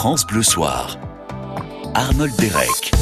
France Bleu Soir. Arnold Derek.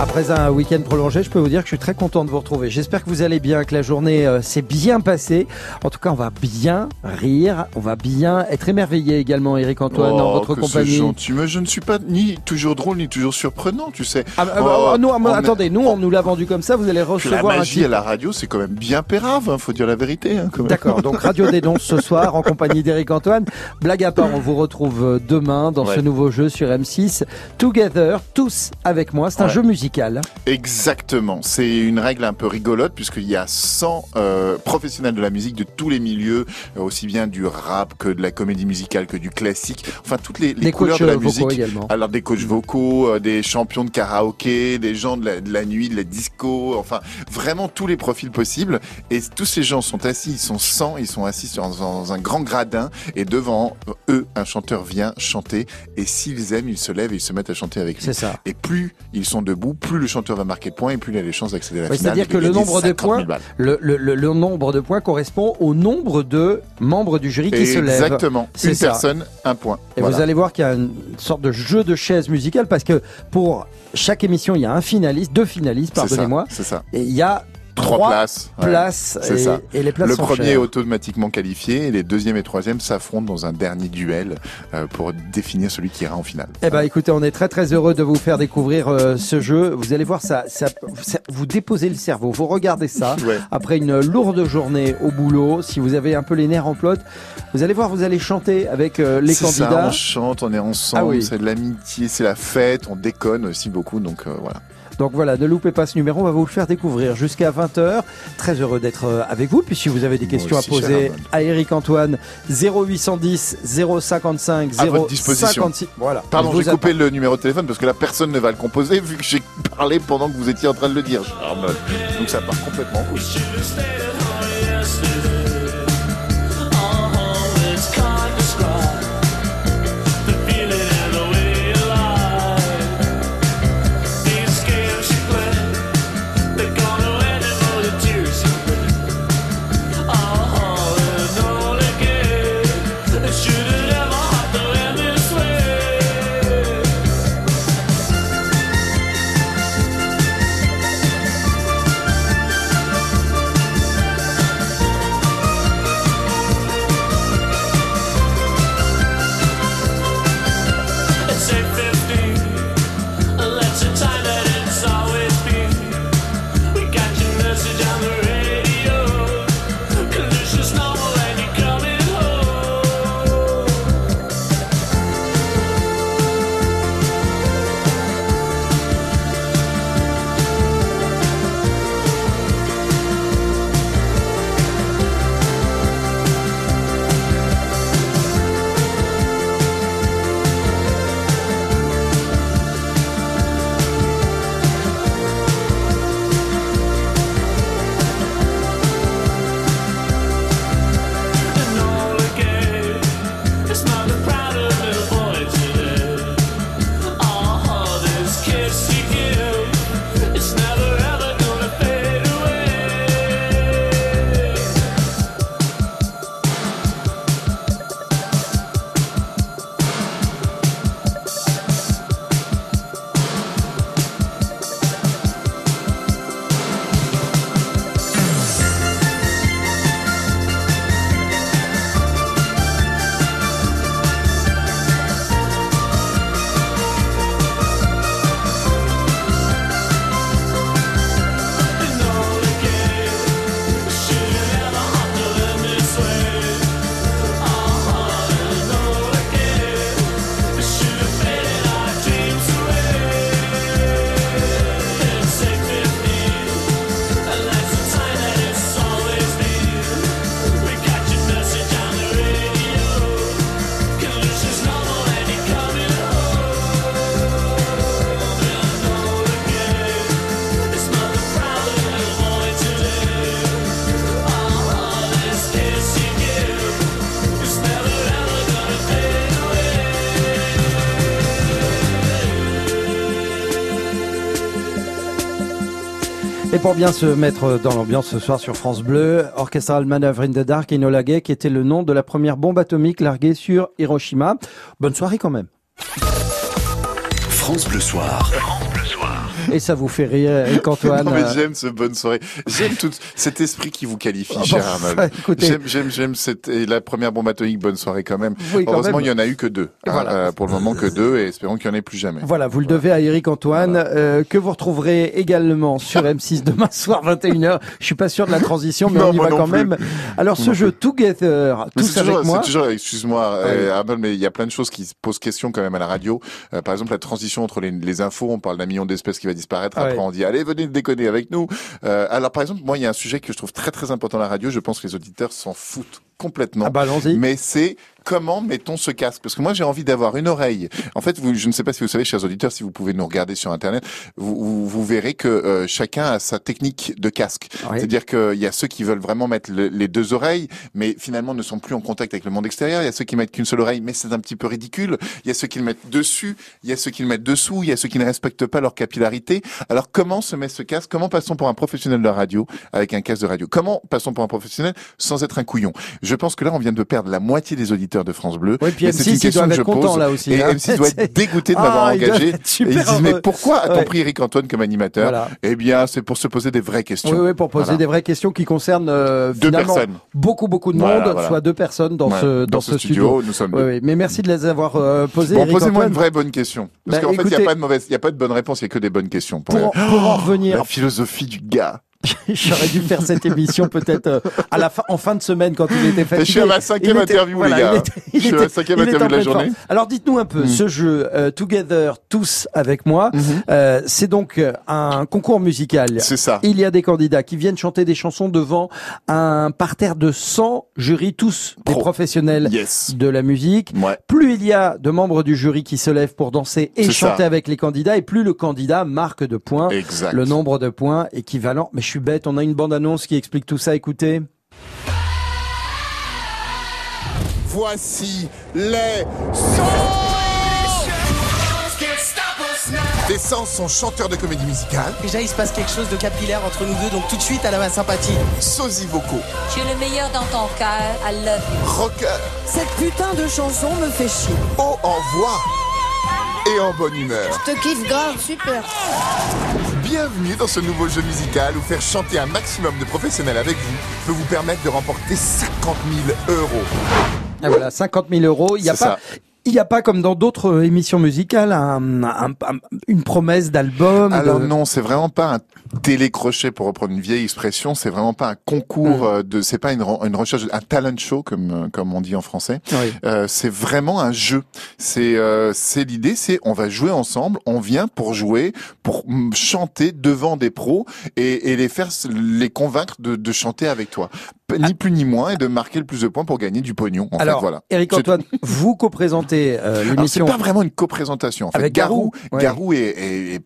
Après un week-end prolongé, je peux vous dire que je suis très content de vous retrouver. J'espère que vous allez bien, que la journée euh, s'est bien passée. En tout cas, on va bien rire, on va bien être émerveillé également, Eric Antoine, dans Oh, votre que c'est compagnie. gentil. Mais je ne suis pas ni toujours drôle ni toujours surprenant, tu sais. Ah, bah, Oh, bah, nous, on est- attendez, nous, on nous l'a vendu comme ça, vous allez la recevoir un magie type. à la radio, c'est quand même bien pérave, hein, faut dire la vérité. Hein. D'accord, donc Radio Dénonce ce soir en compagnie d'Éric Antoine. Blague à part, on vous retrouve euh, demain dans ce nouveau jeu sur M6. Together, tous avec moi. C'est un Ouais. jeu musical. Exactement. C'est une règle un peu rigolote puisqu'il y a 100 euh, professionnels de la musique de tous les milieux, euh, aussi bien du rap que de la comédie musicale que du classique. Enfin, toutes les, couleurs de la musique. également. Alors des coachs vocaux, euh, des champions de karaoké, des gens de la, de la nuit, de la disco, enfin vraiment tous les profils possibles. Et tous ces gens sont assis, ils sont 100, ils sont assis sur, dans un grand gradin et devant eux, un chanteur vient chanter. Et s'ils aiment, ils se lèvent et ils se mettent à chanter avec lui. C'est ça. Et plus ils sont debout, plus le chanteur va marquer de points et plus il a les chances d'accéder à la finale. c'est-à-dire que le nombre de 50 000 points. Le, le- le- le nombre de points correspond au nombre de membres du jury qui se lèvent. Exactement. Une ça. personne, un point. Et Voilà. vous allez voir qu'il y a une sorte de jeu de chaises musicales parce que pour chaque émission, il y a un finaliste, deux finalistes, pardonnez-moi. C'est ça. Et il y a Trois, places. ouais. places c'est et, ça. et les places Le sont premier est chères. automatiquement qualifié et les deuxième et troisième s'affrontent dans un dernier duel euh, pour définir celui qui ira en finale. Eh ben, écoutez, on est très très heureux de vous faire découvrir euh, ce jeu. Vous allez voir ça, ça, ça- vous déposez le cerveau, vous regardez ça. Ouais. Après une lourde journée au boulot, si vous avez un peu les nerfs en plot, vous allez voir, vous allez chanter avec euh, les C'est ça, candidats. on chante, on est ensemble, Ah oui. c'est de l'amitié, c'est la fête, on déconne aussi beaucoup, donc euh, voilà. Donc voilà, ne loupez pas ce numéro, on va vous le faire découvrir jusqu'à 20h. Très heureux d'être euh, avec vous. Puis si vous avez des Moi questions aussi, à poser à Eric Antoine, 0810 055 À votre disposition. 056. Voilà. Pardon, j'ai coupé le numéro de téléphone parce que là personne ne va le composer vu que j'ai parlé pendant que vous étiez en train de le dire. Donc ça part complètement en pour bien se mettre dans l'ambiance ce soir sur France Bleu, Orchestral Maneuver in the Dark Enola qui était le nom de la première bombe atomique larguée sur Hiroshima. Bonne soirée quand même. France Bleu Soir. Et ça vous fait rire, Eric Antoine. Non mais euh, j'aime ce bonne soirée. J'aime tout cet esprit qui vous qualifie, Ah, cher bon, écoutez. J'aime, j'aime, j'aime cette et la première bombe atomique. Bonne soirée quand même. Oui, quand Heureusement, même. il y en a eu que deux. hein, Voilà. euh, pour le moment, que deux, et espérons qu'il y en ait plus jamais. Voilà, vous le devez à Eric Antoine, euh, que vous retrouverez également sur M6 demain soir 21h. Je suis pas sûr de la transition, mais Non, on y va quand plus. même. Alors ce jeu Together, Mais tous c'est avec toujours, moi. c'est toujours, excuse-moi, Ouais. euh, Arnold, mais il y a plein de choses qui se posent question quand même à la radio. Euh, par exemple, la transition entre les, les infos, on parle d'un million d'espèces qui va disparaître. Ouais. Après, on dit, allez, venez déconner avec nous. Euh, alors, par exemple, moi, il y a un sujet que je trouve très très important à la radio. Je pense que les auditeurs s'en foutent complètement. Ah bah. Mais c'est comment mettons ce casque? Parce que moi j'ai envie d'avoir une oreille. En fait, vous, je ne sais pas si vous savez, chers auditeurs, si vous pouvez nous regarder sur Internet, vous, vous, vous verrez que euh, chacun a sa technique de casque. Oui. C'est-à-dire qu'il y a ceux qui veulent vraiment mettre le- les deux oreilles, mais finalement ne sont plus en contact avec le monde extérieur. Il y a ceux qui mettent qu'une seule oreille, mais c'est un petit peu ridicule. Il y a ceux qui le mettent dessus, il y a ceux qui le mettent dessous, il y a ceux qui ne respectent pas leur capillarité. Alors comment se met ce casque? Comment passons pour un professionnel de la radio avec un casque de radio? Comment passons pour un professionnel sans être un couillon? Je pense que là on vient de perdre la moitié des auditeurs de France Bleu. Oui, puis Et c'est une M6, ils question doivent que être je contents là aussi. Et hein. M6 doit être dégoûté de Ah, m'avoir doivent engagé. Et ils disent, mais pourquoi a-t-on Ouais. pris Eric Antoine comme animateur Voilà. Eh bien, c'est pour se poser des vraies questions. Oui, oui, pour poser Voilà. des vraies questions qui concernent euh, Deux finalement personnes. beaucoup, beaucoup de monde, voilà. soit deux personnes dans ce dans, ce studio. studio, nous sommes Oui, deux. oui. Mais merci de les avoir euh, posées. Bon, posez-moi une vraie bonne question. Parce Bah, qu'en fait, il n'y a pas de mauvaise, il y a pas de bonne réponse, il y a que des bonnes questions. Pour pour en revenir, la philosophie du gars. J'aurais dû faire cette émission peut-être euh, à la fin, en fin de semaine quand il était fatigué. Je suis à ma cinquième interview, voilà, les gars. était- Je suis à la cinquième interview de la journée. forme. Alors dites-nous un peu, Mm. ce jeu euh, Together tous avec moi, Mhm. euh, c'est donc euh, un concours musical. C'est ça. Il y a des candidats qui viennent chanter des chansons devant un parterre de 100 jurys, tous des Pro. professionnels Yes. de la musique. Ouais. Plus il y a de membres du jury qui se lèvent pour danser et chanter ça. avec les candidats, et plus le candidat marque de points. Exact. Le nombre de points équivalent. Mais je suis bête, on a une bande-annonce qui explique tout ça, écoutez. Voici les 100 Des 100 sont chanteurs de comédie musicale, Déjà, il se passe quelque chose de capillaire entre nous deux, donc tout de suite, elle a ma sympathie. sosie vocaux, Tu es le meilleur dans ton cœur. I love you. rockers, Cette putain de chanson me fait chier. haut en voix et en bonne humeur. Je te kiffe grave, super. Bienvenue dans ce nouveau jeu musical où faire chanter un maximum de professionnels avec vous peut vous permettre de remporter 50 000 euros. Et voilà, 50 000 euros. Il n'y a pas. ça. Il n'y a pas comme dans d'autres euh, émissions musicales un, un- un- une promesse d'album. Alors de- non, c'est vraiment pas un télécrochet pour reprendre une vieille expression. C'est vraiment pas un concours Mm. euh, de. C'est pas une, re- une recherche, un talent show comme euh, comme on dit en français. Oui. Euh, c'est vraiment un jeu. C'est euh, c'est l'idée, c'est on va jouer ensemble. On vient pour jouer, pour mm, chanter devant des pros et, et les faire les convaincre de, de chanter avec toi. Ni plus ni moins et de marquer le plus de points pour gagner du pognon. En Alors, fait, voilà. Eric Antoine, vous co-présentez euh, Alors c'est l'émission. pas vraiment une coprésentation. En fait, Avec Garou, Garou, ouais. Garou est, est- est-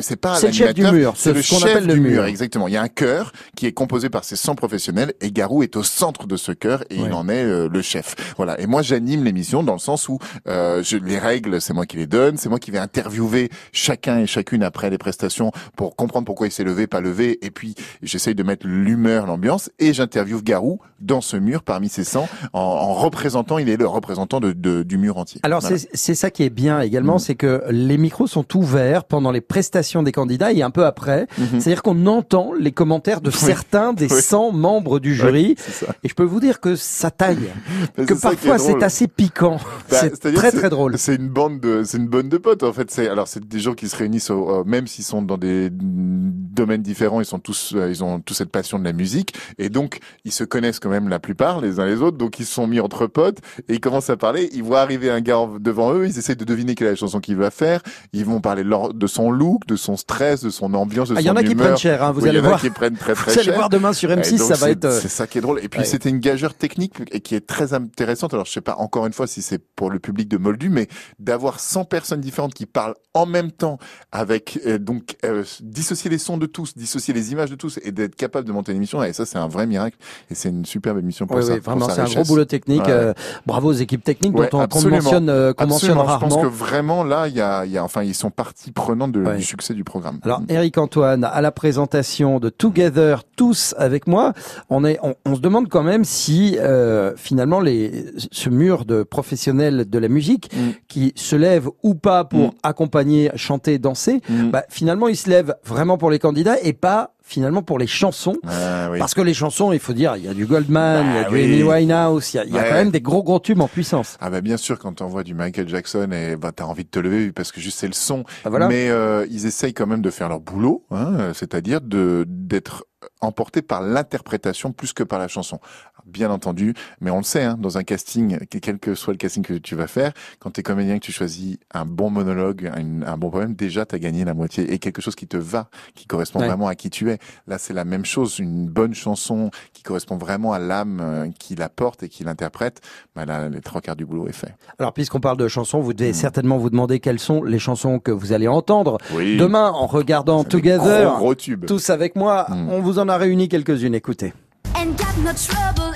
c'est pas C'est le chef du l'animateur, mur, c'est le chef appelle le du mur. mur. Exactement. Il y a un chœur qui est composé par ces 100 professionnels et Garou est au centre de ce chœur et Ouais. il en est euh, le chef. Voilà. Et moi j'anime l'émission dans le sens où euh, je, les règles c'est moi qui les donne, c'est moi qui vais interviewer chacun et chacune après les prestations pour comprendre pourquoi il s'est levé, pas levé, et puis j'essaye de mettre l'humeur, l'ambiance et j'interviewe Garou dans ce mur parmi ces 100 en, en représentant, il est le représentant de, de- du mur entier. Alors Voilà. c'est c'est ça qui est bien également, Mm. c'est que les micros sont ouverts pendant les prestations des candidats et un peu après. Mhm. C'est-à-dire qu'on entend les commentaires de certains des Oui. 100 membres du jury. Et je peux vous dire que ça taille, que parfois c'est assez piquant. Bah, c'est très très drôle. C'est une bande de, c'est une bande de potes en fait. C'est alors c'est des gens qui se réunissent, au- euh, même s'ils sont dans des mm, domaines différents, ils sont tous, euh, ils ont tous cette passion de la musique et donc ils se connaissent quand même la plupart les uns les autres. Donc ils se sont mis entre potes et ils commencent à parler. Ils voient arriver un gars devant eux, ils essaient de deviner quelle est la chanson qu'il va faire. Ils vont parler de, leur- de son look, de son stress, de son ambiance, de Ah, son y en a qui humeur. prennent cher, hein, vous Oui, allez voir. qui prennent très très Vous allez voir demain sur Et M6, donc, ça va être. euh, C'est ça qui est drôle. Et puis Ouais. c'était une gageure technique et qui est très intéressante. Alors je sais pas encore une fois si c'est pour le public de Moldu, mais d'avoir 100 personnes différentes qui parlent en même temps avec euh, donc euh, dissocier les sons de tous, dissocier les images de tous et d'être capable de monter une émission. Et ça, c'est un vrai miracle. Et c'est une superbe émission pour Oui, ça. oui, vraiment, c'est un gros boulot technique. Ouais. euh, bravo aux équipes techniques Ouais, dont on, qu'on mentionne, qu'on mentionne Absolument. Je pense rarement. que vraiment là, il y a, y a, enfin, ils sont partie prenante de- du succès du programme. Alors, Eric Antoine, à la présentation de Together, tous avec moi, on est, on, on se demande quand même si euh, finalement les, ce mur de professionnels de la musique Mm. qui se lève ou pas pour Mm. accompagner, chanter, danser, Mm. bah, finalement il se lève vraiment pour les candidats et pas finalement pour les chansons. Ah, oui. Parce que les chansons, il faut dire, il y a du Goldman, il y a Bah du. Amy Winehouse, il y a, il y a Ouais. quand même des gros gros tubes en puissance. Ah bah bien sûr quand t'envoies du Michael Jackson et bah t'as envie de te lever parce que juste c'est le son. Bah voilà. Mais euh, ils essayent quand même de faire leur boulot, hein, c'est-à-dire de d'être emportés par l'interprétation plus que par la chanson. Bien entendu, mais on le sait, hein, dans un casting, quel que soit le casting que tu vas faire, quand t'es comédien que tu choisis un bon monologue, un, un bon poème, déjà t'as gagné la moitié et quelque chose qui te va, qui correspond Ouais. vraiment à qui tu es. Là, c'est la même chose, une bonne chanson qui correspond vraiment à l'âme euh, qui la porte et qui l'interprète. Bah là, les trois quarts du boulot est fait. Alors, puisqu'on parle de chansons, vous devez certainement vous demander quelles sont les chansons que vous allez entendre Oui. demain en regardant Together. Gros, gros tube. Tous avec moi, Mm. on vous en a réuni quelques-unes, écoutez. and got no trouble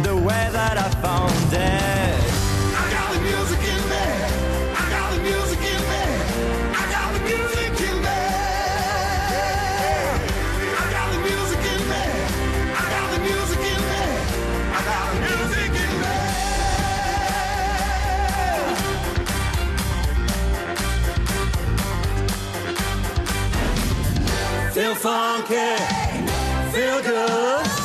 No foolish dream to make me cry. I'm never frightened, no worried. I know I always get by. I heat up, I cool down. When something gets in my way, I go around it. Don't let life get me down. Gonna take life the way that I found it. I got the music in me. I got the music in me. I got the music in me. I got the music in me. I got the music in me. I got the music in me. Feel funky, feel good.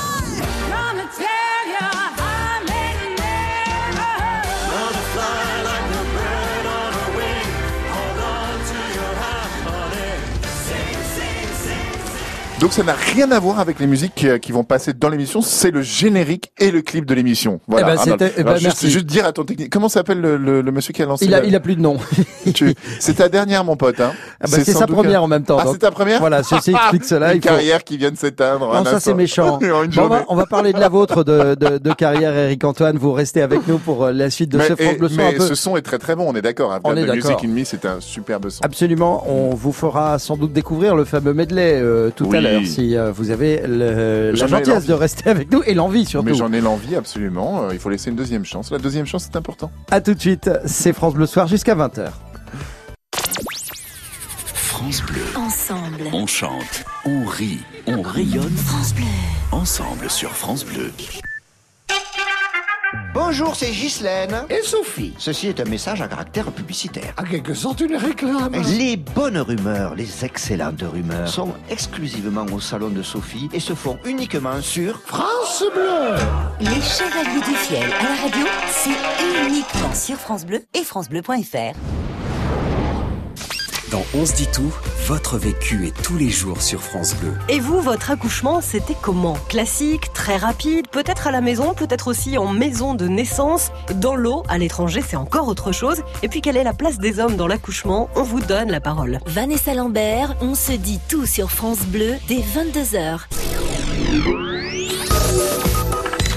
Donc ça n'a rien à voir avec les musiques qui, qui vont passer dans l'émission, c'est le générique et le clip de l'émission. Voilà. Eh ben, Arnold. c'était- eh ben, Alors, juste, merci. juste dire à ton technique, comment s'appelle le, le, le monsieur qui a lancé Il a, la- il a plus de nom. tu- C'est ta dernière, mon pote. Hein. Ah bah, c'est sa première un- en même temps. Ah, c'est ta première Voilà, ceci explique cela. Une faut- carrière qui vient de s'éteindre. Non, un ça c'est méchant. Bon, on, va, on va parler de la vôtre de, de, de carrière, Eric Antoine. Vous restez avec nous pour euh, la suite de mais, ce et- mais un peu. ce son est très très bon, on est d'accord. Hein. On est d'accord. Music in Me, c'est un superbe son. Absolument, on vous fera sans doute découvrir le fameux medley euh, tout à Oui. L'heure si euh, vous avez le, la gentillesse de rester avec nous et l'envie surtout. Mais j'en ai l'envie absolument. Euh, Il faut laisser une deuxième chance. La deuxième chance, c'est important. À tout de suite, c'est France Bleu Soir jusqu'à 20h. France Bleu. Ensemble. On chante, on rit, on rayonne France Bleu. ensemble sur France Bleu. Bonjour, c'est Ghislaine. Et Sophie. Ceci est un message à caractère publicitaire. En quelque sorte, une réclame. Les bonnes rumeurs, les excellentes rumeurs, sont exclusivement au salon de Sophie et se font uniquement sur France Bleu. Les Chevaliers du Fiel à la radio, c'est uniquement sur France Bleu et francebleu.fr. Dans On se dit tout, votre vécu est tous les jours sur France Bleu. Et vous, votre accouchement, c'était comment Classique, très rapide, peut-être à la maison, peut-être aussi en maison de naissance, dans l'eau, à l'étranger, c'est encore autre chose. Et puis, quelle est la place des hommes dans l'accouchement On vous donne la parole. Vanessa Lambert, on se dit tout sur France Bleu dès 22h.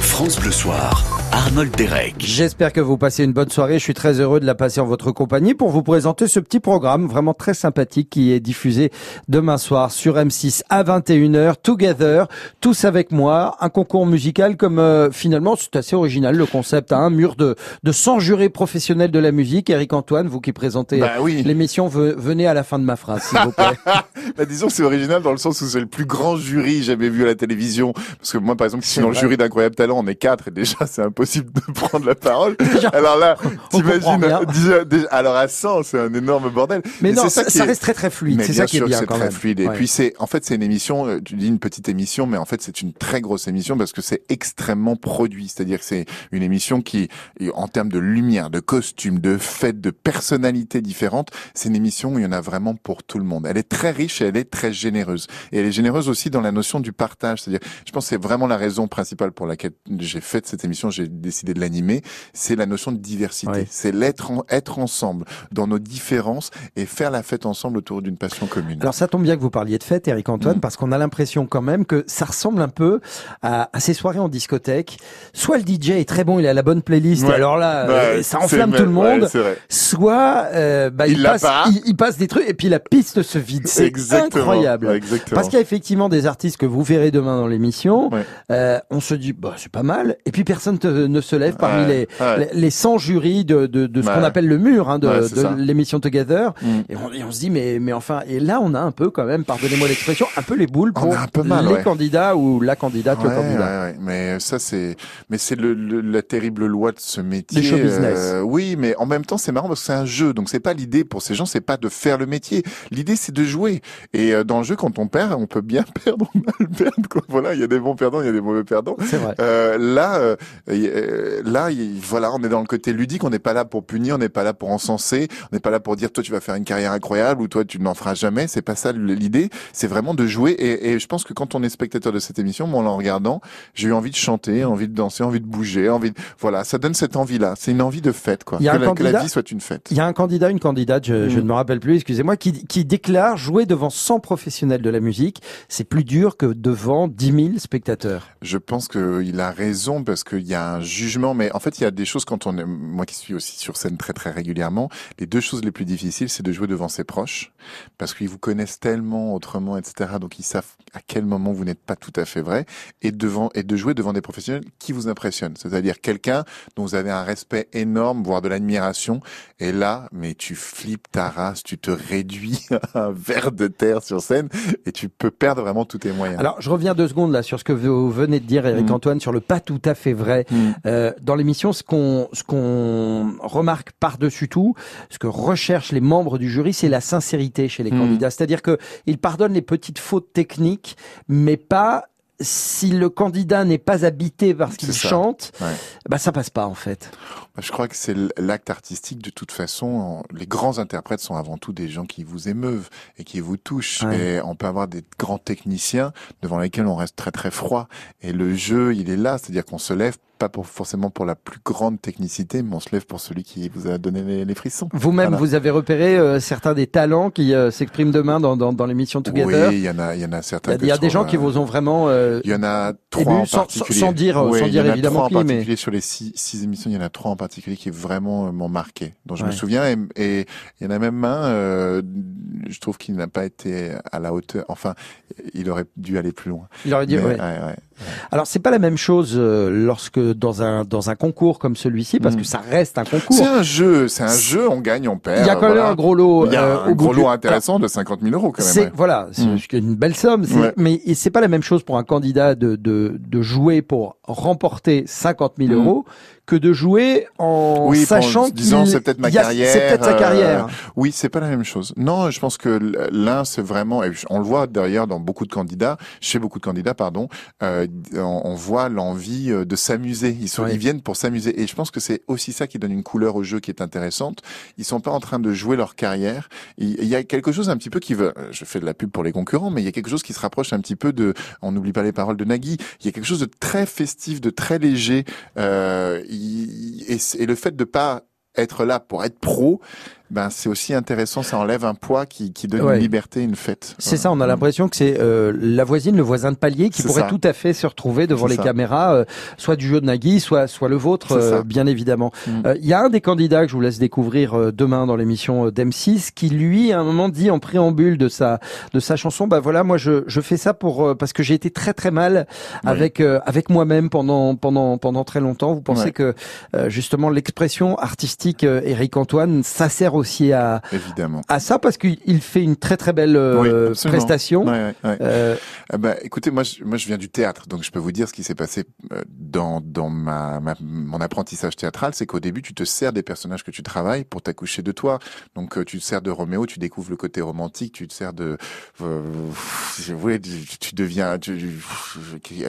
France Bleu Soir, Arnold Derek. J'espère que vous passez une bonne soirée. Je suis très heureux de la passer en votre compagnie pour vous présenter ce petit programme vraiment très sympathique qui est diffusé demain soir sur M6 à 21h. Together, tous avec moi. Un concours musical comme euh, finalement c'est assez original le concept. hein. un mur de, de 100 jurés professionnels de la musique. Eric Antoine, vous qui présentez Bah oui. l'émission, ve- venez à la fin de ma phrase s'il vous plaît. Bah, disons que c'est original dans le sens où c'est le plus grand jury jamais vu à la télévision. Parce que moi, par exemple, si dans le jury d'Incroyable Talent, on est quatre et déjà c'est impossible de prendre la parole. Alors là, t'imagines, déjà, déjà- alors à 100, c'est un énorme bordel. Mais non, ça, ça est- reste très très fluide. C'est ça qui est bien c'est quand très même. fluide. Et Ouais. puis c'est, en fait, c'est une émission. euh, Tu dis une petite émission, mais en fait, c'est une très grosse émission parce que c'est extrêmement produit. C'est-à-dire que c'est une émission qui, en termes de lumière, de costumes, de fêtes, de personnalités différentes, c'est une émission où il y en a vraiment pour tout le monde. Elle est très riche et elle est très généreuse. Et elle est généreuse aussi dans la notion du partage. C'est-à-dire, je pense que c'est vraiment la raison principale pour laquelle j'ai fait cette émission, j'ai décidé de l'animer. C'est la notion de diversité. Ouais. C'est l'être, en- être ensemble dans nos différences et faire la fête ensemble autour d'une passion commune. Alors ça tombe bien que vous parliez de fête, Eric Mm. Antoine, parce qu'on a l'impression quand même que ça ressemble un peu à, à ces soirées en discothèque. Soit le DJ est très bon, il a la bonne playlist, et Ouais. alors là, Ouais, euh, ça enflamme tout le monde. ouais, soit euh, bah, il, passe, pas. il, il passe des trucs, et puis la piste se vide. C'est incroyable. Ouais, exactement. Parce qu'il y a effectivement des artistes que vous verrez demain dans l'émission. Euh, on se dit, bah, c'est pas mal. Et puis personne te- ne se lève parmi Ouais, les, ouais. les, les 100 jurys de, de, de ce Ouais. qu'on appelle le mur hein, de, de l'émission Together. Mm. Et, on, et on se dit, mais, mais enfin, et là, on a un peu quand même, pardonnez-moi l'expression, un peu les boules pour un peu mal, les candidats ou la candidate, le candidat. ouais, ouais. Mais ça, c'est, mais c'est le, le- la terrible loi de ce métier. Du show business. Euh, oui, mais en même temps, c'est marrant parce que c'est un jeu. Donc, c'est pas l'idée pour ces gens, c'est pas de faire le métier. L'idée, c'est de jouer. Et euh, dans le jeu, quand on perd, on peut bien perdre ou mal perdre. Quoi. Voilà, il y a des bons perdants, il y a des mauvais perdants. C'est vrai. Euh, là, euh, euh, là, il- voilà, on est dans le côté ludique. On n'est pas là pour punir, on n'est pas là pour encenser, on n'est pas là pour dire toi tu vas faire une carrière incroyable ou toi tu n'en feras jamais. C'est pas ça l'idée. C'est vraiment de jouer. Et, et je pense que quand on est spectateur de cette émission, moi en la regardant, j'ai eu envie de chanter, envie de danser, envie de bouger, envie. De... Voilà, ça donne cette envie-là. C'est une envie de fête, quoi. Il y a que, un la, que la vie soit une fête. Il y a un candidat, une candidate, je, je Mm. ne me rappelle plus, excusez-moi, qui, qui déclare jouer devant 100 professionnels de la musique, c'est plus dur que devant 10 000 spectateurs. Je pense qu'il a raison parce qu'il y a un jugement, mais en fait, il y a des choses quand on est, moi qui suis aussi sur scène très très régulièrement, les deux choses les plus difficiles, c'est de jouer devant ses proches parce qu'ils vous connaissent tellement autrement, etc. Donc ils savent à quel moment vous n'êtes pas tout à fait vrai et devant et de jouer devant des professionnels qui vous impressionnent, c'est-à-dire quelqu'un dont vous avez un respect énorme, voire de l'admiration. Et là, mais tu flippes ta race, tu te réduis à un ver de terre sur scène et tu peux perdre vraiment tous tes moyens. Alors, je reviens deux secondes là sur ce que vous venez de dire, Eric Mm. Antoine, sur le pas tout à fait vrai. Mm. Euh, dans l'émission, ce qu'on ce qu'on remarque par-dessus tout, ce que recherchent les membres du jury, c'est la sincérité chez les Mm. candidats. C'est-à-dire que ils pardonnent les petites fautes techniques, mais pas si le candidat n'est pas habité par ce qu'il chante, Ouais. bah ça passe pas en fait. Bah, Je crois que c'est l'acte artistique de toute façon. Les grands interprètes sont avant tout des gens qui vous émeuvent et qui vous touchent. Ouais. Et on peut avoir des grands techniciens devant lesquels on reste très très froid. Et le jeu, il est là, c'est-à-dire qu'on se lève pas pour, forcément pour la plus grande technicité, mais on se lève pour celui qui vous a donné les, les frissons. Vous-même, Voilà. vous avez repéré euh, certains des talents qui euh, s'expriment demain dans, dans, dans l'émission Together. Oui, il y en a, il y en a certains. il y a des gens qui euh, vous ont vraiment Il y en a trois en sans, particulier. dire, Oui, sans il y dire en a évidemment trois en mais particulier sur les six, six émissions, il y en a trois en particulier qui vraiment m'ont marqué, dont je me souviens. Et, et il y en a même un, je trouve qu'il n'a pas été à la hauteur. Enfin, il aurait dû aller plus loin. il aurait dit. Mais, ouais. ouais. Alors c'est pas la même chose euh, dans un dans un concours comme celui-ci, parce Mm. que ça reste un concours. C'est un jeu, c'est un jeu, on gagne, on perd. Il y a quand même un gros lot. Il y a euh, un gros du- lot intéressant de 50 000 euros quand même. Ouais. voilà, c'est Mm. une belle somme. Ouais. Mais c'est pas la même chose pour un candidat de de, de jouer pour remporter 50 000 Mm. euros que de jouer en Oui, sachant en se disant qu'il c'est peut-être ma a- carrière. C'est peut-être sa euh, carrière. oui, c'est pas la même chose. Non, je pense que l'un c'est vraiment, et on le voit d'ailleurs dans beaucoup de candidats, chez beaucoup de candidats, pardon, euh, on, on voit l'envie euh, de s'amuser. Ils sont, ils viennent pour s'amuser, et je pense que c'est aussi ça qui donne une couleur au jeu qui est intéressante. Ils sont pas en train de jouer leur carrière. Il il y a quelque chose un petit peu qui veut. Je fais de la pub pour les concurrents, mais il y a quelque chose qui se rapproche un petit peu de. On n'oublie pas les paroles de Nagui. Il y a quelque chose de très festif, de très léger. Euh, et, le fait de pas être là pour être pro, ben c'est aussi intéressant. Ça enlève un poids qui, qui donne Ouais. une liberté, une fête. C'est ça, on a l'impression que c'est euh, la voisine, le voisin de palier qui pourrait ça. tout à fait se retrouver devant les ça. caméras, euh, soit du jeu de Nagui, soit soit le vôtre, euh, bien évidemment. Mm. Euh, Il y a un des candidats que je vous laisse découvrir euh, demain dans l'émission euh, d'M6 qui lui à un moment dit en préambule de sa de sa chanson bah voilà moi je je fais ça pour euh, parce que j'ai été très très mal Oui. avec euh, avec moi-même pendant pendant pendant très longtemps. Vous pensez Ouais. que euh, justement l'expression artistique euh, Eric Antoine ça sert aussi à, Évidemment. à ça parce qu'il il fait une très très belle euh, Oui, prestation. Ouais, ouais, ouais. Euh, Ah bah, écoutez, moi, je, moi, je viens du théâtre, donc je peux vous dire ce qui s'est passé euh, dans, dans ma, ma- mon apprentissage théâtral, c'est qu'au début, tu te sers des personnages que tu travailles pour t'accoucher de toi. Donc, tu te sers de Roméo, tu découvres le côté romantique, tu te sers de, je- ouais, tu, tu deviens, tu-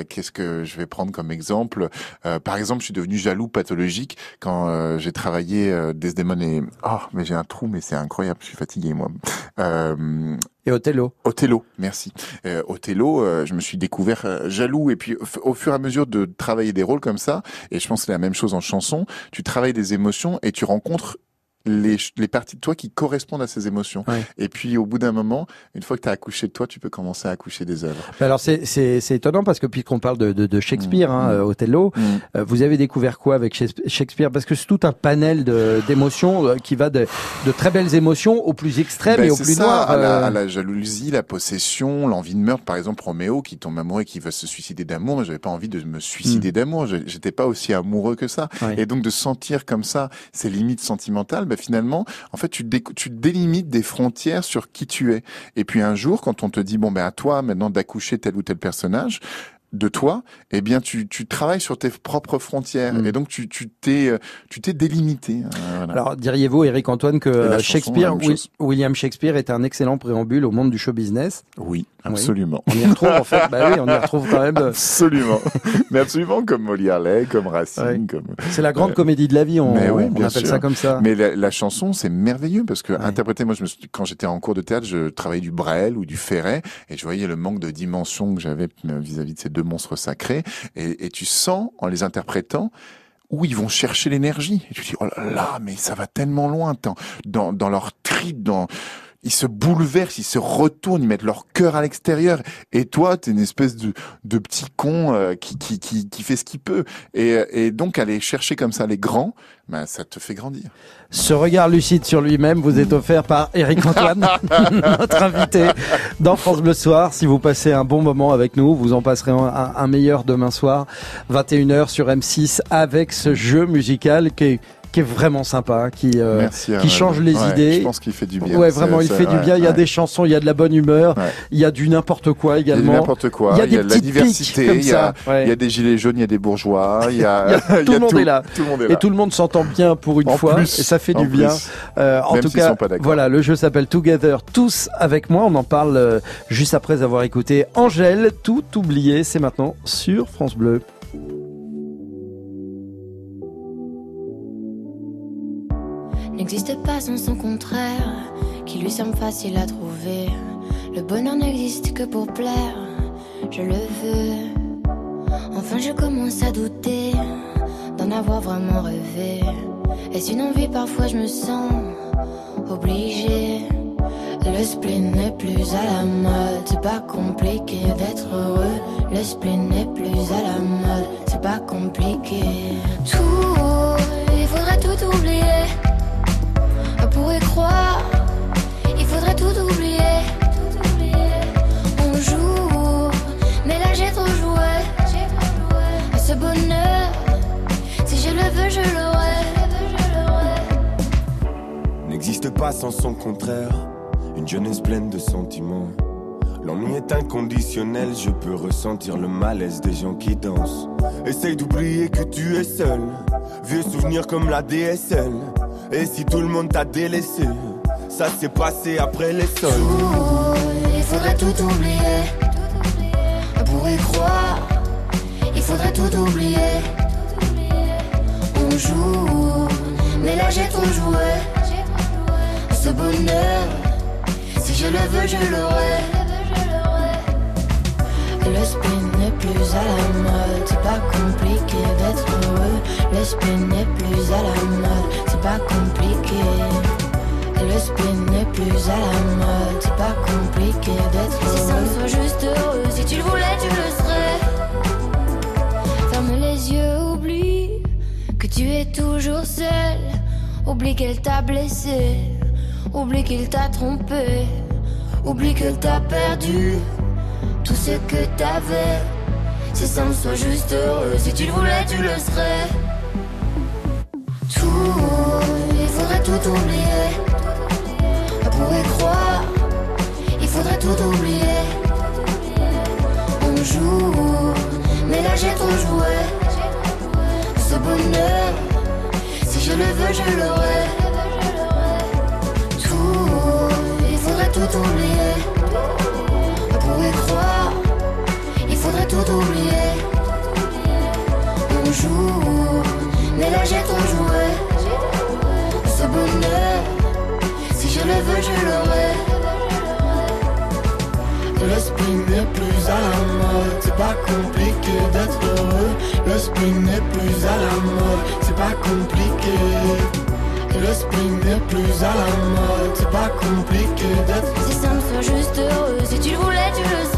qu'est-ce que je vais prendre comme exemple? Euh, Par exemple, je suis devenu jaloux pathologique quand euh, j'ai travaillé euh, Desdemone et, oh, mais j'ai un trou, mais c'est incroyable, je suis fatigué moi. Euh, et Othello. Othello, merci. Euh, Othello, euh, je me suis découvert euh, jaloux et puis au, fur et à mesure de travailler des rôles comme ça, et je pense que c'est la même chose en chanson, tu travailles des émotions et tu rencontres les, parties de toi qui correspondent à ces émotions. Ouais. Et puis au bout d'un moment, une fois que tu as accouché de toi, tu peux commencer à accoucher des œuvres. Alors c'est étonnant parce que puisqu'on parle de de, de Shakespeare, hein, euh, Othello, Mm. euh, vous avez découvert quoi avec Shakes- Shakespeare? Parce que c'est tout un panel d'émotions euh, qui va de de très belles émotions au plus extrême Ben, et au c'est plus ça. À, la, à la jalousie, la possession, l'envie de meurtre. Par exemple, Roméo qui tombe amoureux et qui veut se suicider d'amour. J'avais pas envie de me suicider d'amour. Je- J'étais pas aussi amoureux que ça. Ouais. Et donc de sentir comme ça ces limites sentimentales, ben, finalement, en fait, tu délimites des frontières sur qui tu es. Et puis un jour, quand on te dit bon ben à toi maintenant d'accoucher tel ou tel personnage de toi, eh bien tu, tu travailles sur tes propres frontières Mm. et donc tu tu t'es euh, tu t'es délimité. euh, voilà. Alors diriez-vous, Eric Antoine, que euh, Shakespeare. William Shakespeare est un excellent préambule au monde du show business? Oui, absolument. On y retrouve en fait. Bah oui, on y retrouve quand même. euh, Absolument. Mais absolument comme Molly Harley, comme Racine, Ouais. comme. C'est la grande Ouais. comédie de la vie. On, Mais oui, on bien appelle sûr. ça comme ça. Mais la, la chanson, c'est merveilleux parce que interpréter, moi, je me quand j'étais en cours de théâtre, je travaillais du Brel ou du Ferret et je voyais le manque de dimension que j'avais euh, vis-à-vis de ces deux monstres sacrés. Et, tu sens, en les interprétant, où ils vont chercher l'énergie. Et tu dis, oh là là, mais ça va tellement loin dans, dans, leur trip, dans, ils se bouleversent, ils se retournent, ils mettent leur cœur à l'extérieur. Et toi, t'es une espèce de, de petit con euh, qui, qui, qui, qui fait ce qu'il peut. Et, et donc, aller chercher comme ça les grands, ben, ça te fait grandir. Ce regard lucide sur lui-même vous est offert par Eric Antoine, notre invité dans France Bleu Soir. Si vous passez un bon moment avec nous, vous en passerez un, un- un meilleur demain soir, 21h sur M6, avec ce jeu musical qui est, qui est vraiment sympa, hein, qui, euh, qui change les Ouais, idées. Je pense qu'il fait du bien. Ouais, vraiment, il fait du bien. Il y a des chansons, il y a de la bonne humeur, il y a du n'importe quoi Il y a également. du n'importe quoi, Il y a des de la diversité, il y a, ça. Ouais. il y a des gilets jaunes, il y a des bourgeois, il y a, tout le monde est là. Et tout le monde s'entend bien pour une En fois, plus, et ça fait du bien. Euh, en tout cas, voilà, le jeu s'appelle Together, tous avec moi. On en parle euh, juste après avoir écouté Angèle, tout oublié. C'est maintenant sur France Bleu. N'existe pas sans son contraire, qui lui semble facile à trouver. Le bonheur n'existe que pour plaire, je le veux. Enfin, je commence à douter d'en avoir vraiment rêvé. Est-ce une envie Parfois, je me sens obligée. Le spleen n'est plus à la mode, c'est pas compliqué d'être heureux. Le spleen n'est plus à la mode, c'est pas compliqué. Tout, il faudrait tout oublier. Croire, il faudrait tout oublier. On joue, mais là j'ai trop joué. À ce bonheur, si je le veux, je l'aurai. n'existe pas sans son contraire. Une jeunesse pleine de sentiments. L'ennui est inconditionnel, je peux ressentir le malaise des gens qui dansent. Essaye d'oublier que tu es seul. Vieux souvenirs comme la DSL. Et si tout le monde t'a délaissé, ça s'est passé après les sols. Il faudrait tout oublier. Pour y croire, il faudrait tout oublier. On joue, mais là j'ai trop joué. Ce bonheur, si je le veux, je l'aurai. Le spin n'est plus à la mode, c'est pas compliqué d'être heureux. Le spin n'est plus à la mode, c'est pas compliqué. Le spin n'est plus à la mode, c'est pas compliqué d'être heureux. Si ça me soit juste heureux, si tu le voulais, tu le serais. Ferme les yeux, oublie que tu es toujours seul. Oublie qu'elle t'a blessé, oublie qu'il t'a trompé, oublie qu'elle t'a perdu tout ce que t'avais. Si ça me soit juste heureux, si tu le voulais, tu le serais. Tout, il faudrait tout oublier. Pour y croire, il faudrait tout oublier. On joue, mais là j'ai trop joué. Ce bonheur, si je le veux, je l'aurai. Tout, il faudrait tout oublier. Pas compliqué d'être heureux. Le spin n'est plus à la mode, c'est pas compliqué. Le spin n'est plus à la mode, c'est pas compliqué d'être Si ça me soit juste heureux, si tu le voulais, tu le serais.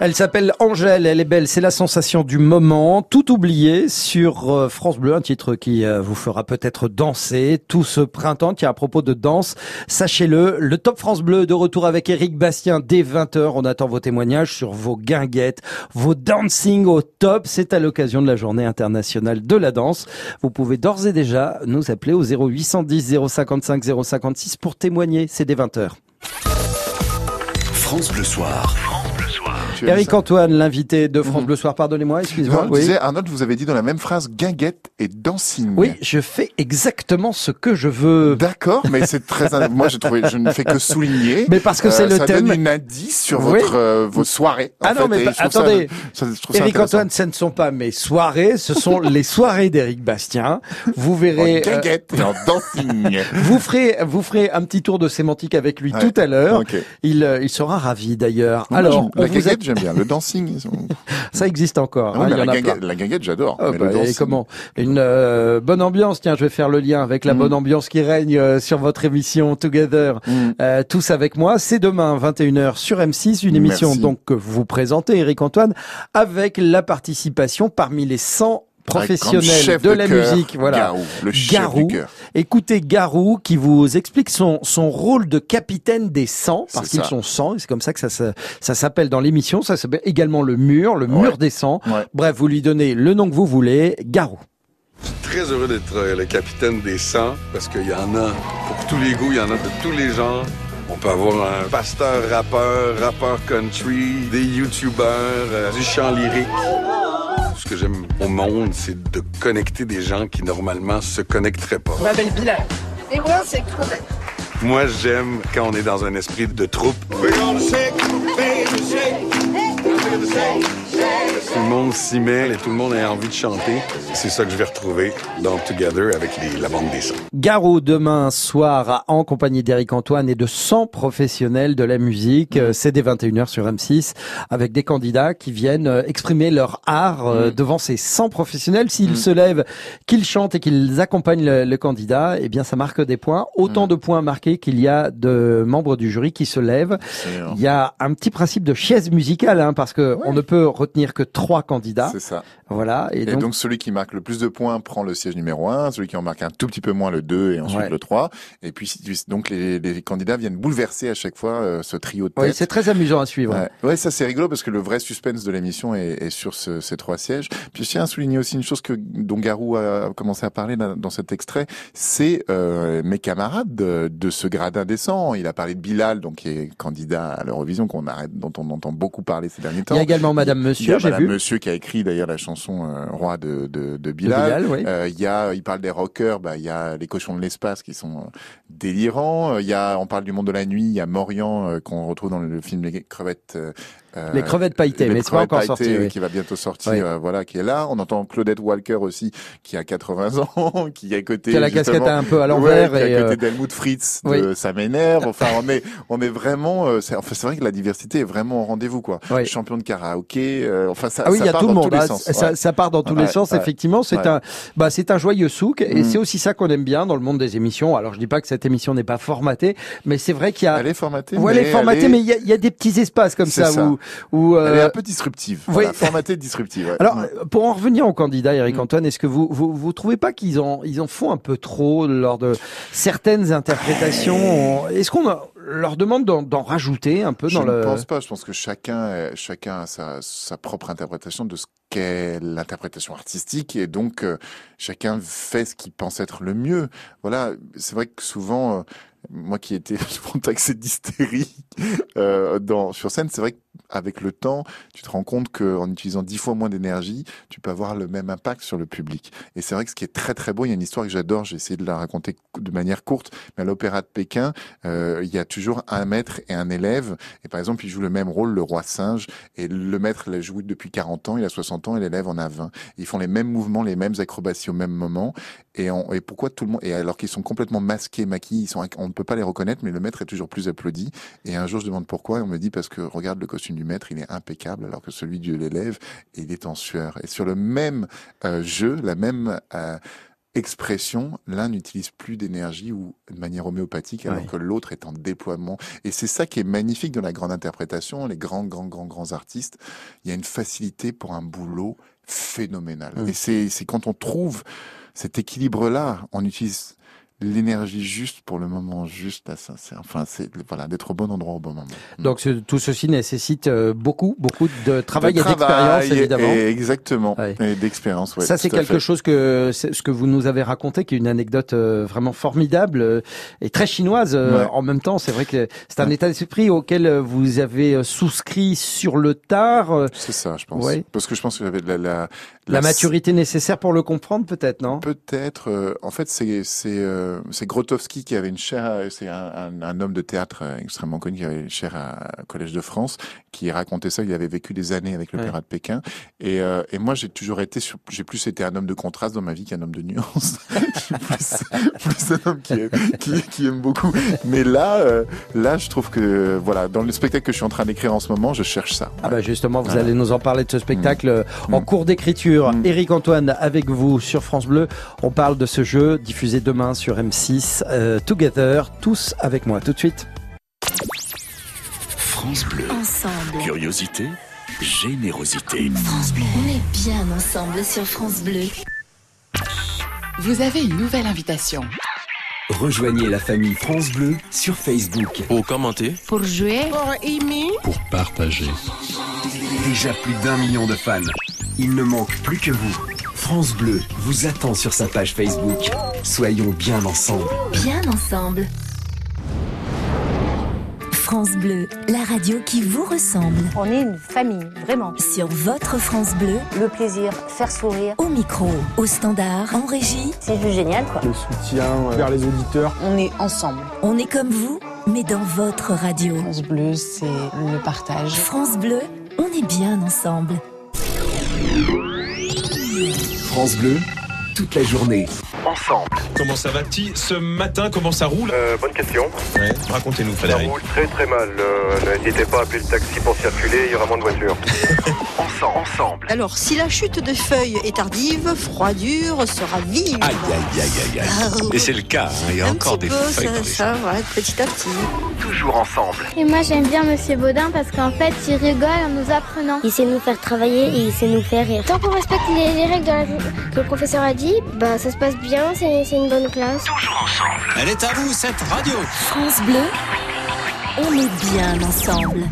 Elle s'appelle Angèle, elle est belle, c'est la sensation du moment, tout oublié sur euh, France Bleu, un titre qui euh, vous fera peut-être danser tout ce printemps. Tiens, à propos de danse, sachez-le, le Top France Bleu de retour avec Eric Bastien dès 20h. On attend vos témoignages sur vos guinguettes, vos dancing au top. C'est à l'occasion de la journée internationale de la danse. Vous pouvez d'ores et déjà nous appeler au 0810 055 056 pour témoigner. C'est dès 20h. France Bleu Soir. Tu Eric ça Antoine, l'invité de France Bleu Soir, pardonnez-moi, excusez-moi. Je disais, Arnold, vous avez dit dans la même phrase guinguette et dancing. Oui, je fais exactement ce que je veux. D'accord, mais c'est très. Moi, j'ai trouvé, je ne fais que souligner. Mais parce que c'est le ça thème. donne une indice sur Oui. votre euh, vos soirées. en Ah non, fait, mais ça- attendez. ça- je ça Eric. Antoine, ce ne sont pas mes soirées, ce sont les soirées d'Eric Bastien. Vous verrez. En euh, guinguette et en dancing. vous ferez, vous ferez un petit tour de sémantique avec lui Ouais. tout à l'heure. Il, euh, il sera ravi d'ailleurs. Alors, on la vous a- j'aime bien. Le dancing, ça existe encore. Hein, mais il y en la, a guinguette, plein. la guinguette, j'adore. Ah bah, et comment? Une euh, bonne ambiance. Tiens, je vais faire le lien avec la Mm. bonne ambiance qui règne euh, sur votre émission Together. Mm. Euh, tous avec moi. C'est demain 21h sur M6, une émission Merci. donc que vous présentez, Eric Antoine, avec la participation parmi les 100 chef de, la musique. Voilà. Garou, le chef Garou. du cœur. Écoutez Garou qui vous explique son, son rôle de capitaine des 100 parce qu'ils sont 100 et c'est comme ça que ça, ça s'appelle dans l'émission. Ça s'appelle également le mur, le mur des 100. Ouais. Bref, vous lui donnez le nom que vous voulez, Garou. Très heureux d'être euh, le capitaine des 100 parce qu'il y en a pour tous les goûts, il y en a de tous les genres. On peut avoir un pasteur rappeur, rappeur country, des youtubeurs, euh, du chant lyrique. Ce que j'aime au monde, c'est de connecter des gens qui normalement se connecteraient pas. Je m'appelle Bilal. Et moi, c'est Claudette. Moi, j'aime quand on est dans un esprit de troupe. Tout le monde s'y met et tout le monde a envie de chanter. C'est ça que je vais retrouver dans Together avec les- la bande des sons. Garou demain soir en compagnie d'Éric Antoine et de 100 professionnels de la musique. Euh, C'est dès 21h sur M6 avec des candidats qui viennent euh, exprimer leur art euh, devant ces 100 professionnels. S'ils se lèvent, qu'ils chantent et qu'ils accompagnent le, le candidat, eh bien ça marque des points. Autant de points marqués qu'il y a de membres du jury qui se lèvent. Il y a un petit principe de chaise musicale hein, parce que on ne peut retenir que trois candidats. C'est ça. Voilà. Et, Et, donc, donc, celui qui marque le plus de points prend le siège numéro 1, celui qui en marque un tout petit peu moins le 2 et ensuite Ouais. le 3. Et puis donc les, les candidats viennent bouleverser à chaque fois euh, ce trio de tête. oui, c'est très amusant à suivre. Ouais. Ouais, ça c'est rigolo parce que le vrai suspense de l'émission est, est sur ce- ces trois sièges. Puis je tiens à souligner aussi une chose que dont Garou a commencé à parler dans cet extrait, c'est euh, mes camarades de, de ce gradin décent. Il a parlé de Bilal, donc qui est candidat à l'Eurovision, qu'on arrête, dont on entend beaucoup parler ces derniers temps. Il y a également Madame Monsieur, j'ai vu. Monsieur qui a écrit d'ailleurs la chanson euh, Roi de, de, de Bilal. Bilal, oui. Euh, il y a, il parle des rockers, bah, il y a les cochons de l'espace qui sont euh, délirants. Il y a, on parle du monde de la nuit, il y a Morian qu'on retrouve dans le film Les crevettes. Euh, euh, Les crevettes pailletées, les mais c'est pas encore sorti, oui. Qui va bientôt sortir, Oui. euh, voilà, qui est là. On entend Claudette Walker aussi, qui a 80 ans, qui est à côté. Qui a la casquette un peu à l'envers Ouais, qui est et, à côté euh, d'Helmut Fritz, oui. de Ça m'énerve. Enfin, on est, on est vraiment, euh, c'est, enfin, c'est vrai que la diversité est vraiment au rendez-vous, quoi. Champion de karaoké, euh, enfin, ça, Ah oui, ça il y a part tout le dans monde. tous les hein. sens. Ça, Ouais. ça part dans tous les sens. Effectivement, c'est un, bah, c'est un joyeux souk et Mm. c'est aussi ça qu'on aime bien dans le monde des émissions. Alors, je dis pas que cette émission n'est pas formatée, mais c'est vrai qu'il y a. Elle est formatée. Ouais, elle est formatée, mais il y a, a des petits espaces comme ça. où ou Elle est euh, un peu disruptive. Voilà, formatée disruptive. ouais. Alors, Mm. euh, pour en revenir au candidat, Eric Antoine, est-ce que vous, vous vous trouvez pas qu'ils en ils en font un peu trop lors de certaines interprétations Est-ce qu'on a- leur demande d'en rajouter un peu Je dans ne le pense pas. Je pense que chacun, euh, chacun a sa, sa propre interprétation de ce qu'est l'interprétation artistique et donc euh, chacun fait ce qu'il pense être le mieux. Voilà, c'est vrai que souvent, euh, moi qui étais souvent taxé d'hystérie euh, dans sur scène, c'est vrai qu'avec le temps, tu te rends compte qu'en utilisant dix fois moins d'énergie, tu peux avoir le même impact sur le public. Et c'est vrai que ce qui est très très beau, il y a une histoire que j'adore, j'ai essayé de la raconter de manière courte, mais à l'Opéra de Pékin, euh, il y a toujours un maître et un élève. Et par exemple, il joue le même rôle, le roi singe, et le maître l'a joué depuis 40 ans, il a 60 ans, et l'élève en a 20. Ils font les mêmes mouvements, les mêmes acrobaties au même moment. Et, et pourquoi tout le monde, et alors qu'ils sont complètement masqués, maquillés, ils sont, on ne peut pas les reconnaître, mais le maître est toujours plus applaudi. Et un jour, je demande pourquoi, et on me dit parce que regarde le costume du maître, il est impeccable, alors que celui de l'élève, il est en sueur. Et sur le même euh, jeu, la même euh, expression, l'un n'utilise plus d'énergie ou de manière homéopathique, alors que l'autre est en déploiement. Et c'est ça qui est magnifique dans la grande interprétation, les grands, grands, grands, grands artistes. Il y a une facilité pour un boulot phénoménal. Et c'est c'est quand on trouve cet équilibre-là, on utilise l'énergie juste pour le moment juste. Là, ça, c'est enfin, c'est voilà, d'être au bon endroit au bon moment. Donc ce- tout ceci nécessite euh, beaucoup, beaucoup de travail De et d'expérience, travail, évidemment. et- exactement. Et d'expérience, ouais, ça, c'est à quelque chose que ce que vous nous avez raconté, qui est une anecdote euh, vraiment formidable euh, et très chinoise Ouais. en même temps. C'est vrai que c'est un état d'esprit auquel vous avez souscrit sur le tard. C'est ça, je pense. Parce que je pense que j'avais de la, la, La maturité nécessaire pour le comprendre, peut-être, non? Peut-être. euh, en fait, c'est c'est euh, c'est Grotowski qui avait une chaire. C'est un, un, un homme de théâtre euh, extrêmement connu qui avait une chaire à- Collège de France, qui racontait ça. Il avait vécu des années avec l'opéra Ouais. de Pékin. Et, euh, et moi, j'ai toujours été. sur- J'ai plus été un homme de contraste dans ma vie qu'un homme de nuance. Je suis plus, plus un homme qui aime, qui, qui aime beaucoup. Mais là, euh, là, je trouve que voilà, dans le spectacle que je suis en train d'écrire en ce moment, je cherche ça. Ah bah justement, vous Voilà. allez nous en parler de ce spectacle euh, Mm. en cours d'écriture. Éric Antoine, avec vous sur France Bleu, on parle de ce jeu diffusé demain sur M6, euh, Together, tous avec moi. Tout de suite. France Bleu. Ensemble. Curiosité, générosité. France Bleu. On est bien ensemble sur France Bleu. Vous avez une nouvelle invitation. Rejoignez la famille France Bleu sur Facebook. Pour commenter, Pour jouer, pour aimer, pour partager. Déjà plus d'un million de fans. Il ne manque plus que vous. France Bleu vous attend sur sa page Facebook. Soyons bien ensemble. Bien ensemble. France Bleu, la radio qui vous ressemble. On est une famille, vraiment. Sur votre France Bleu, Le plaisir, faire sourire. au micro, au standard, en régie. C'est juste génial, quoi. Le soutien vers les auditeurs. On est ensemble. On est comme vous, mais dans votre radio. France Bleu, c'est le partage. France Bleu, on est bien ensemble. Toute la journée. Ensemble. Comment ça va Ti Ce matin, comment ça roule? Bonne question. Ouais, Racontez-nous, Ça Frédéric. roule très très mal. Euh, N'hésitez pas à appeler le taxi pour circuler, il y aura moins de voitures. ensemble, ensemble. Alors, si la chute des feuilles est tardive, froidure sera vive. Aïe, aïe, aïe, aïe, aïe. Ah. Et c'est le cas, hein, il y a Un encore petit des peu, feuilles ça, dans les ça va, petit à petit. Toujours ensemble. Et moi j'aime bien Monsieur Baudin parce qu'en fait il rigole en nous apprenant. Il sait nous faire travailler et il sait nous faire rire. Tant qu'on respecte les, les règles de la- que le professeur a dit, bah ça se passe bien, c'est c'est une bonne classe. Toujours ensemble. Elle est à vous, cette radio France Bleu, on est bien ensemble.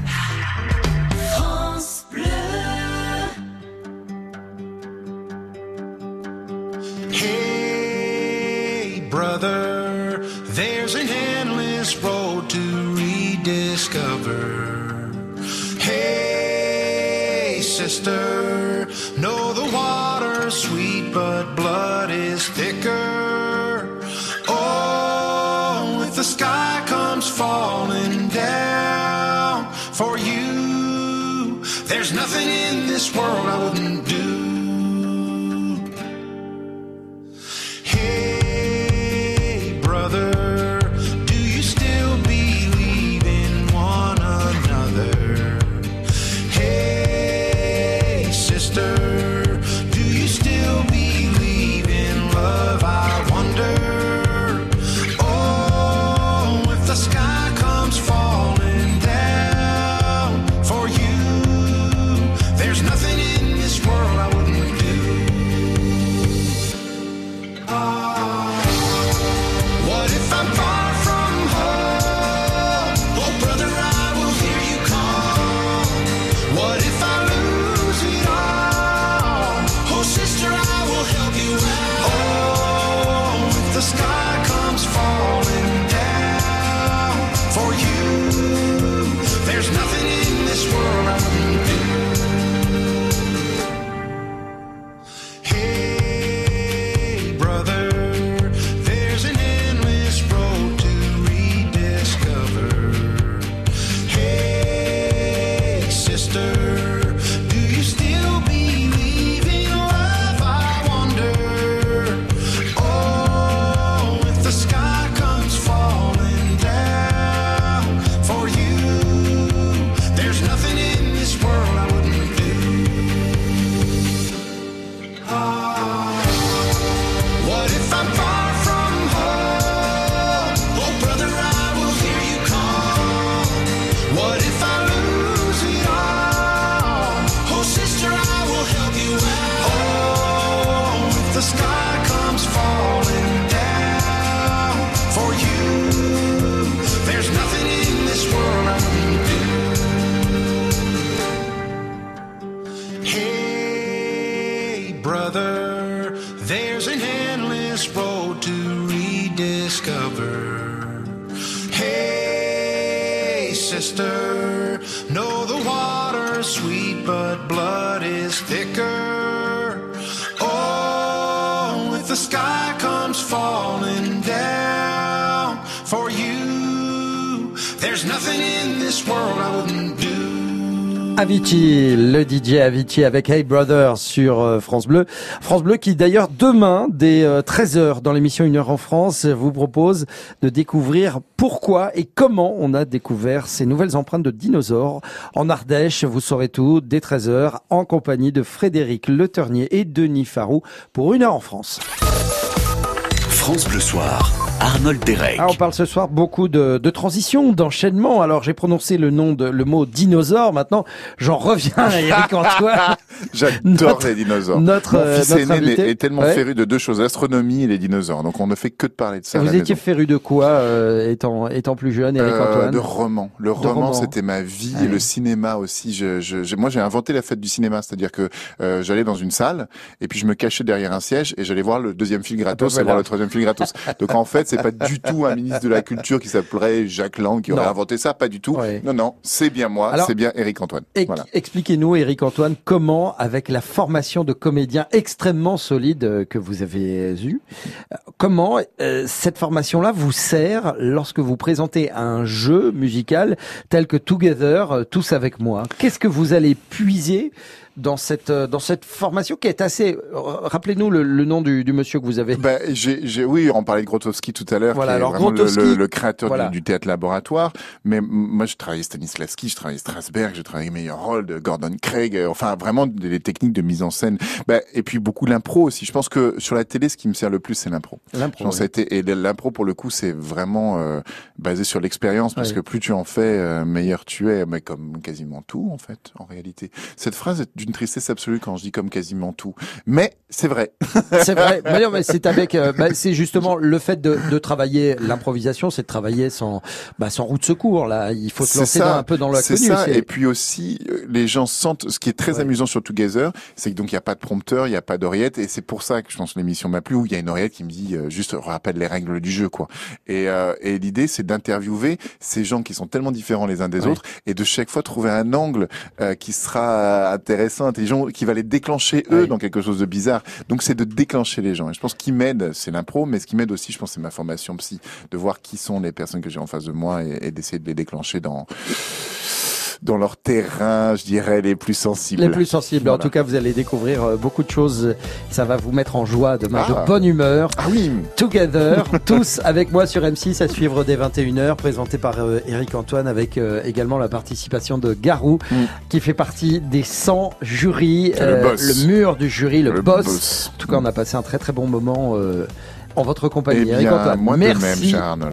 This world I wouldn't do. Avicii, le DJ Avicii avec Hey Brother sur euh, France Bleu. France Bleu qui d'ailleurs demain, dès 13h dans l'émission Une heure en France, vous propose de découvrir pourquoi et comment on a découvert ces nouvelles empreintes de dinosaures en Ardèche. Vous saurez tout dès 13h en compagnie de Frédéric Le Ternier et Denis Farou pour Une heure en France. France Bleu Soir, Arnold Derek. Ah, on parle ce soir beaucoup de, de transition, d'enchaînement. Alors j'ai prononcé le nom de le mot dinosaure. Maintenant, j'en reviens à Eric Antoine. J'adore les dinosaures. notre, Mon euh, fils notre aîné invité. est tellement Ouais. féru de deux choses, l'astronomie et les dinosaures. Donc on ne fait que de parler de ça. à Vous la étiez maison. féru de quoi euh, étant étant plus jeune, Eric Euh, Antoine de romans. Le De roman, romans. c'était ma vie. Ouais. Et le cinéma aussi. Je, je, moi, j'ai inventé la fête du cinéma, c'est-à-dire que euh, j'allais dans une salle et puis je me cachais derrière un siège et j'allais voir le deuxième film gratos Ah bah et voir le troisième film gratos. Donc en fait, c'est pas du tout un ministre de la culture qui s'appellerait Jacques Lang qui aurait Non. inventé ça, pas du tout. Non, non, c'est bien moi, c'est bien Eric Antoine. Voilà. Expliquez-nous, Eric Antoine, comment, avec la formation de comédien extrêmement solide euh, que vous avez eue, euh, comment euh, cette formation-là vous sert lorsque vous présentez un jeu musical tel que Together, tous avec moi? Qu'est-ce que vous allez puiser dans cette euh, dans cette formation qui est assez euh, rappelez-nous le, le nom du, du monsieur que vous avez Ben, j'ai, j'ai, oui, on parlait de Grotowski tout à l'heure, Voilà, qui est alors vraiment le- Grotowski, le, le créateur voilà. du, du théâtre laboratoire. Mais moi, je travaillais Stanislavski, je travaillais Strasberg, je travaillais Meyerhold, Gordon Craig, euh, enfin vraiment des, techniques de mise en scène. Ben, et puis beaucoup l'impro aussi. Je pense que sur la télé, ce qui me sert le plus, c'est l'impro. L'impro, été- et l'impro pour le coup, c'est vraiment euh, basé sur l'expérience, parce que plus tu en fais, euh, meilleur tu es. Mais comme quasiment tout, en fait, en réalité. Cette phrase est d'une tristesse absolue quand je dis comme quasiment tout. Mais c'est vrai. C'est vrai. Mais mais c'est avec, euh, bah, c'est justement le fait de, de travailler l'improvisation, c'est de travailler sans, bah, sans roue de secours. Là, il faut se lancer ça, dans- un peu dans C'est l'inconnu. ça. c'est- Et puis aussi, euh, les gens sentent. Ce qui est très amusant sur Together, c'est que donc il y a pas de prompteur, il y a pas d'oreillette, et c'est pour ça que je pense que l'émission m'a plu où il y a une oreillette qui me dit euh, juste rappelle les règles du jeu, quoi. Et, euh, et l'idée, c'est d'interviewer ces gens qui sont tellement différents les uns des Ouais. autres, et de chaque fois trouver un angle euh, qui sera intéressant, intelligent, qui va les déclencher eux dans quelque chose de bizarre. Donc c'est de déclencher les gens. Et je pense qui m'aide, c'est l'impro, mais ce qui m'aide aussi, je pense, c'est ma formation psy, de voir qui sont les personnes que j'ai en face de moi et, et d'essayer de les déclencher dans dans leur terrain, je dirais, les plus sensibles. Les plus sensibles. En tout cas, vous allez découvrir euh, beaucoup de choses. Ça va vous mettre en joie demain, Ah. de bonne humeur. Ah oui. Together, tous avec moi sur M6 à suivre dès 21h, présenté par euh, Eric Antoine avec euh, également la participation de Garou, qui fait partie des 100 jurys, C'est le boss. le mur du jury, le, Le boss. boss. En tout cas, on a passé un très très bon moment euh, en votre compagnie. Eh Eric Antoine, moi de merci. même, Arnold.